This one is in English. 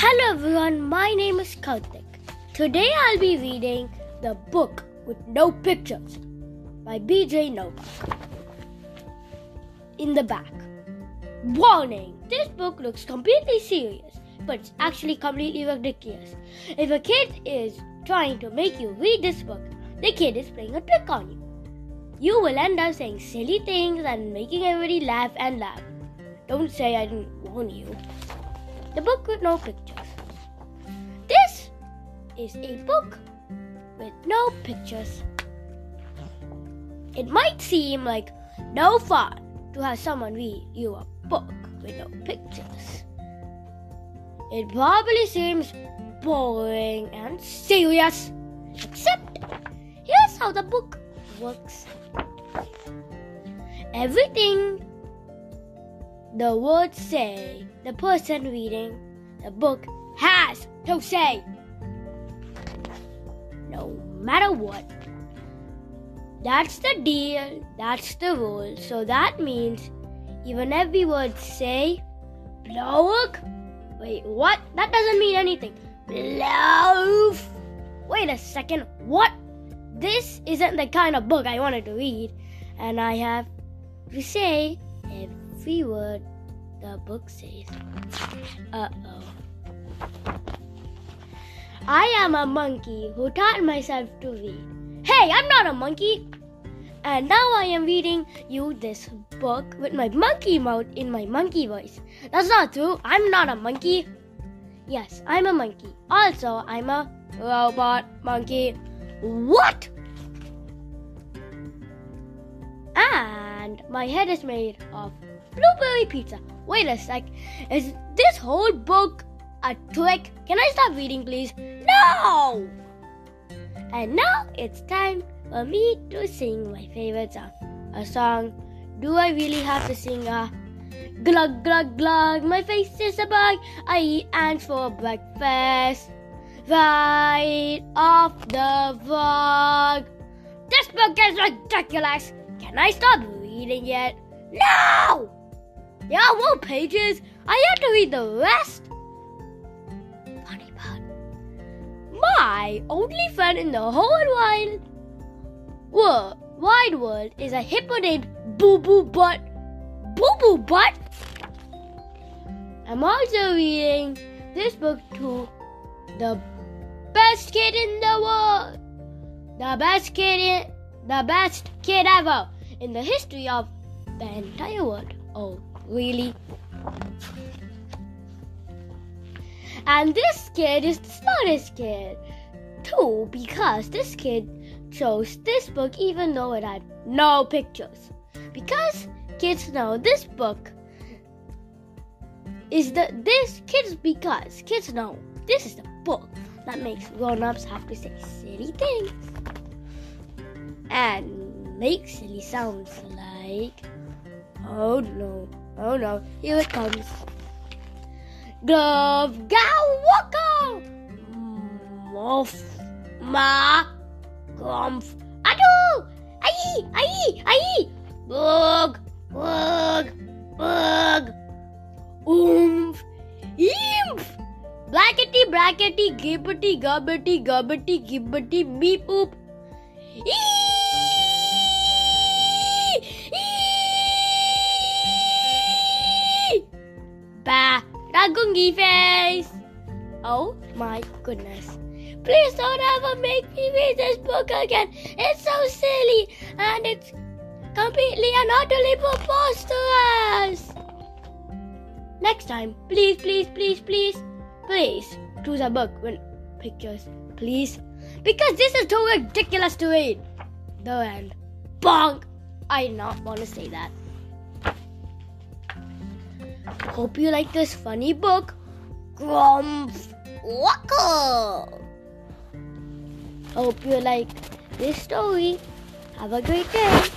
Hello everyone, my name is Karthik. Today I'll be reading The Book with No Pictures by BJ Novak. In the back. Warning! This book looks completely serious, but it's actually completely ridiculous. If a kid is trying to make you read this book, the kid is playing a trick on you. You will end up saying silly things and making everybody laugh and laugh. Don't say I didn't warn you. The book with no pictures. This is a book with no pictures. It might seem like no fun to have someone read you a book with no pictures. It probably seems boring and serious, except here's how the book works. Everything the words say the person reading the book has to say. No matter what. That's the deal, that's the rule. So that means even we would say block. Wait, what? That doesn't mean anything. Blow. Wait a second. What? This isn't the kind of book I wanted to read, and I have to say every word the book says. Uh oh. I am a monkey who taught myself to read. Hey, I'm not a monkey! And now I am reading you this book with my monkey mouth in my monkey voice. That's not true. I'm not a monkey. Yes, I'm a monkey. Also, I'm a robot monkey. What? And my head is made of blueberry pizza. Wait a sec. Is this whole book a trick? Can I stop reading, please? No! And now it's time for me to sing my favorite song. A song. Do I really have to sing a glug glug glug? My face is a bug. I eat ants for breakfast. Right off the frog. This book is ridiculous. Can I stop reading it? No! Are more pages. I have to read the rest. Funny part. My only friend in the whole wide world, wide world is a hippo named Boo Boo Butt. Boo Boo Butt? I'm also reading this book to the best kid in the world. The best kid in, the best kid ever in the history of the entire world. Oh, really? And this kid is the smartest kid, too, because this kid chose this book even though it had no pictures. Because kids know this book is the this kids because kids know this is the book that makes grown-ups have to say silly things and make silly sounds like oh no Oh no, here it comes. Glove Gawaka! Muff Ma Grumph Adu! Aye! Aye! Aye! Bug! Bug! Bug! Oomph! Eemph! Blackety brackety gibbety gubbety gubbety gibbety beep boop! Eee! Ragungi face! Oh my goodness. Please don't ever make me read this book again. It's so silly and it's completely and utterly preposterous. Next time, please, please, please, please, please choose a book with pictures, please. Because this is too ridiculous to read. The end. Bonk! I not want to say that. Hope you like this funny book. Grumph Walker. Hope you like this story. Have a great day.